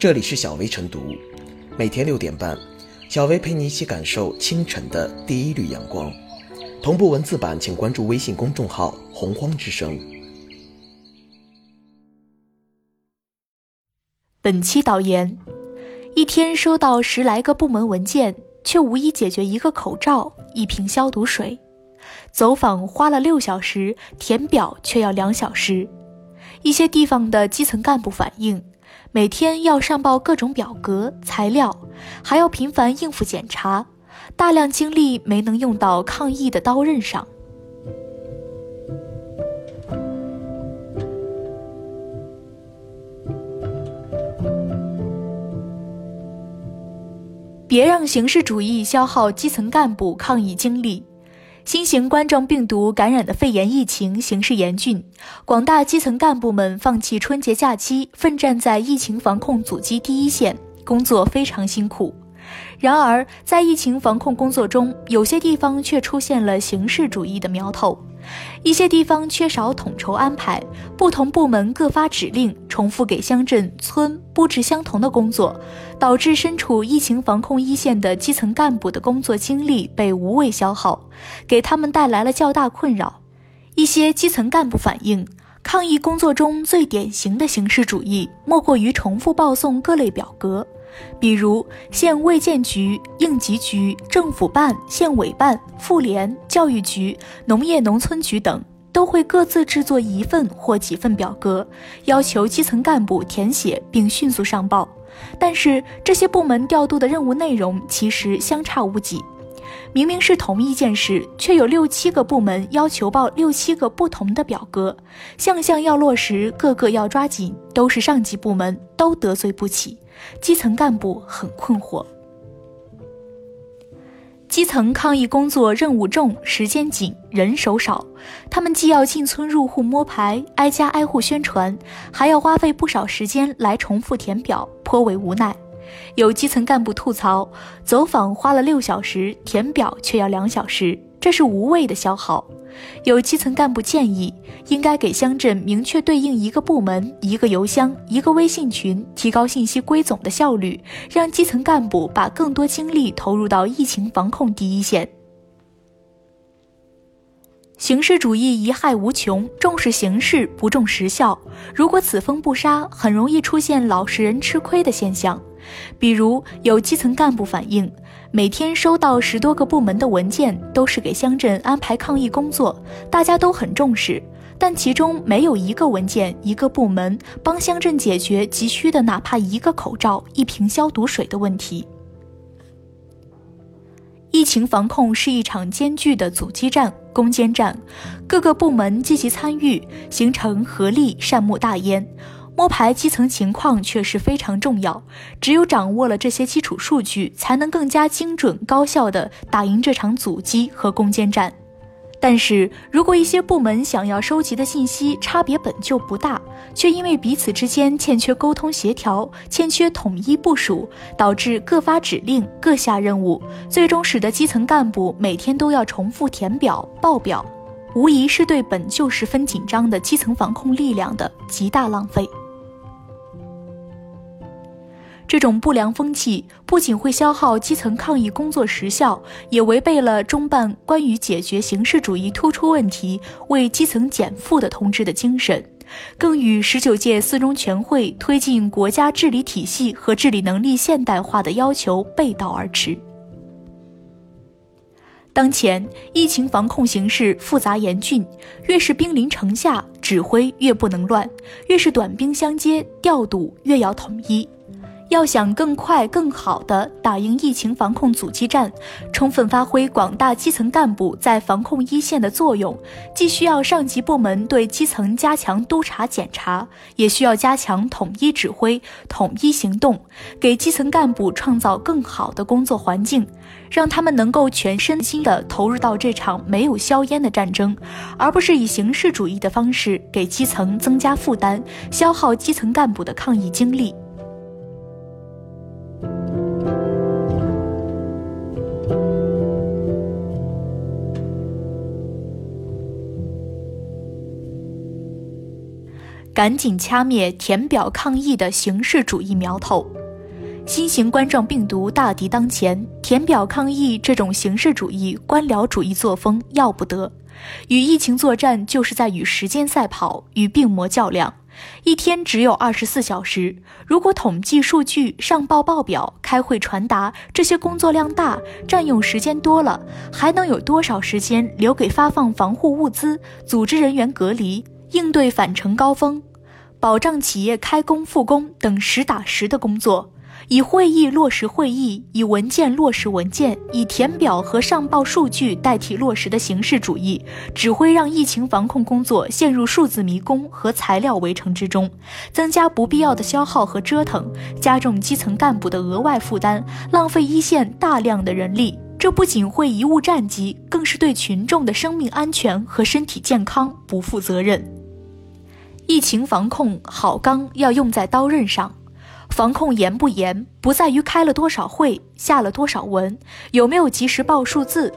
这里是小薇晨读，每天六点半，小薇陪你一起感受清晨的第一缕阳光。同步文字版，请关注微信公众号“洪荒之声”。本期导言：一天收到十来个部门文件，却无一解决一个口罩、一瓶消毒水。走访花了六小时，填表却要两小时。一些地方的基层干部反映，每天要上报各种表格材料，还要频繁应付检查，大量精力没能用到抗疫的刀刃上。别让形式主义消耗基层干部抗疫精力。新型冠状病毒感染的肺炎疫情形势严峻，广大基层干部们放弃春节假期，奋战在疫情防控阻击第一线，工作非常辛苦。然而，在疫情防控工作中，有些地方却出现了形式主义的苗头。一些地方缺少统筹安排，不同部门各发指令，重复给乡镇村布置相同的工作，导致身处疫情防控一线的基层干部的工作精力被无谓消耗，给他们带来了较大困扰。一些基层干部反映，抗疫工作中最典型的形式主义，莫过于重复报送各类表格。比如县卫健局、应急局、政府办、县委办、妇联、教育局、农业农村局等，都会各自制作一份或几份表格，要求基层干部填写并迅速上报。但是这些部门调度的任务内容其实相差无几，明明是同一件事，却有六七个部门要求报六七个不同的表格，项项要落实，个个要抓紧，都是上级部门，都得罪不起。基层干部很困惑。基层抗疫工作任务重、时间紧、人手少，他们既要进村入户摸排、挨家挨户宣传，还要花费不少时间来重复填表，颇为无奈。有基层干部吐槽：走访花了六小时，填表却要两小时，这是无谓的消耗。有基层干部建议，应该给乡镇明确对应一个部门、一个邮箱、一个微信群，提高信息归总的效率，让基层干部把更多精力投入到疫情防控第一线。形式主义贻害无穷，重视形式不重实效。如果此风不杀，很容易出现老实人吃亏的现象。比如，有基层干部反映。每天收到十多个部门的文件，都是给乡镇安排抗疫工作，大家都很重视，但其中没有一个文件、一个部门帮乡镇解决急需的哪怕一个口罩、一瓶消毒水的问题。疫情防控是一场艰巨的阻击战、攻坚战，各个部门积极参与，形成合力，善莫大焉。摸排基层情况却是非常重要，只有掌握了这些基础数据，才能更加精准高效地打赢这场阻击和攻坚战。但是如果一些部门想要收集的信息差别本就不大，却因为彼此之间欠缺沟通协调、欠缺统一部署，导致各发指令、各下任务，最终使得基层干部每天都要重复填表、报表，无疑是对本就十分紧张的基层防控力量的极大浪费。这种不良风气不仅会消耗基层抗疫工作时效，也违背了中办关于解决形式主义突出问题、为基层减负的通知的精神，更与十九届四中全会推进国家治理体系和治理能力现代化的要求背道而驰。当前疫情防控形势复杂严峻，越是兵临城下，指挥越不能乱；越是短兵相接，调度越要统一。要想更快、更好地打赢疫情防控阻击战，充分发挥广大基层干部在防控一线的作用，既需要上级部门对基层加强督查检查，也需要加强统一指挥、统一行动，给基层干部创造更好的工作环境，让他们能够全身心地投入到这场没有硝烟的战争，而不是以形式主义的方式给基层增加负担，消耗基层干部的抗疫精力。赶紧掐灭填表抗议的形式主义苗头。新型冠状病毒大敌当前，填表抗议这种形式主义、官僚主义作风要不得。与疫情作战，就是在与时间赛跑，与病魔较量。一天只有二十四小时，如果统计数据、上报报表、开会传达这些工作量大、占用时间多了，还能有多少时间留给发放防护物资、组织人员隔离、应对返程高峰、保障企业开工复工等实打实的工作？以会议落实会议，以文件落实文件，以填表和上报数据代替落实的形式主义，只会让疫情防控工作陷入数字迷宫和材料围城之中，增加不必要的消耗和折腾，加重基层干部的额外负担，浪费一线大量的人力。这不仅会贻误战机，更是对群众的生命安全和身体健康不负责任。疫情防控好钢要用在刀刃上。防控严不严，不在于开了多少会、下了多少文、有没有及时报数字，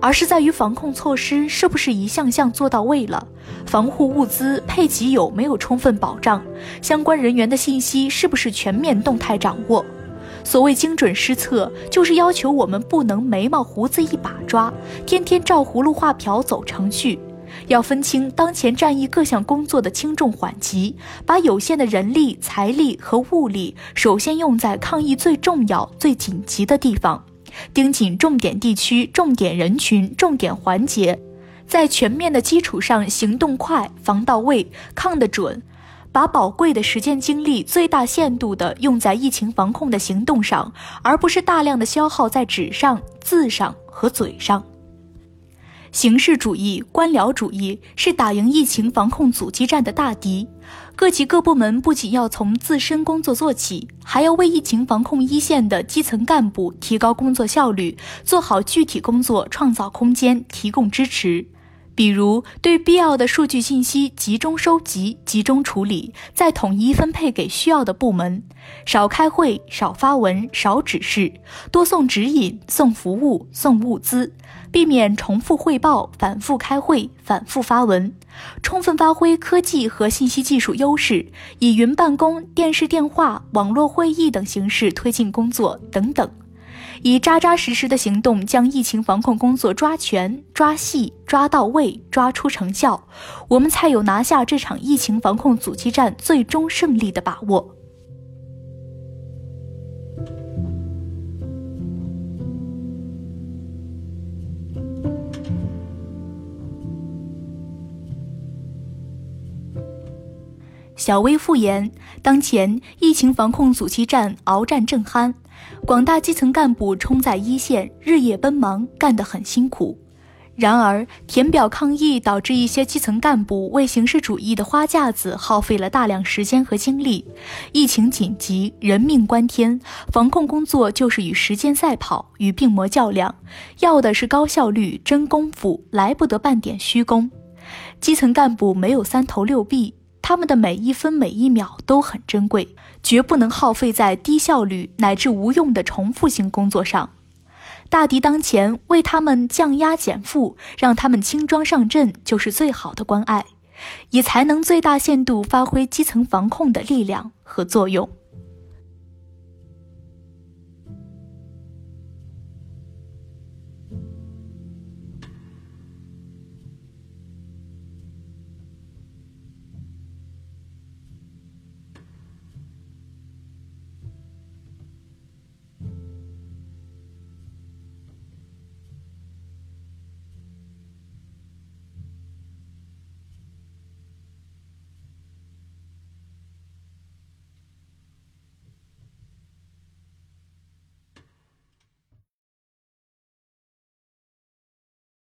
而是在于防控措施是不是一项项做到位了，防护物资配给有没有充分保障，相关人员的信息是不是全面动态掌握。所谓精准施策，就是要求我们不能眉毛胡子一把抓，天天照葫芦画瓢走程序。要分清当前战役各项工作的轻重缓急，把有限的人力、财力和物力首先用在抗疫最重要、最紧急的地方，盯紧重点地区、重点人群、重点环节，在全面的基础上行动快、防到位、抗得准，把宝贵的实践精力最大限度地用在疫情防控的行动上，而不是大量的消耗在纸上、字上和嘴上。形式主义、官僚主义是打赢疫情防控阻击战的大敌。各级各部门不仅要从自身工作做起，还要为疫情防控一线的基层干部提高工作效率、做好具体工作创造空间、提供支持。比如，对必要的数据信息集中收集、集中处理，再统一分配给需要的部门；少开会、少发文、少指示，多送指引、送服务、送物资，避免重复汇报、反复开会、反复发文；充分发挥科技和信息技术优势，以云办公、电视电话、网络会议等形式推进工作等等。以扎扎实实的行动将疫情防控工作抓全、抓细、抓到位、抓出成效，我们才有拿下这场疫情防控阻击战最终胜利的把握。小薇复言，当前疫情防控阻击战鏖战正酣。广大基层干部冲在一线，日夜奔忙，干得很辛苦。然而，填表抗议导致一些基层干部为形式主义的花架子耗费了大量时间和精力。疫情紧急，人命关天，防控工作就是与时间赛跑，与病魔较量，要的是高效率、真功夫，来不得半点虚功。基层干部没有三头六臂。他们的每一分每一秒都很珍贵，绝不能耗费在低效率乃至无用的重复性工作上。大敌当前，为他们降压减负，让他们轻装上阵，就是最好的关爱，也才能最大限度发挥基层防控的力量和作用。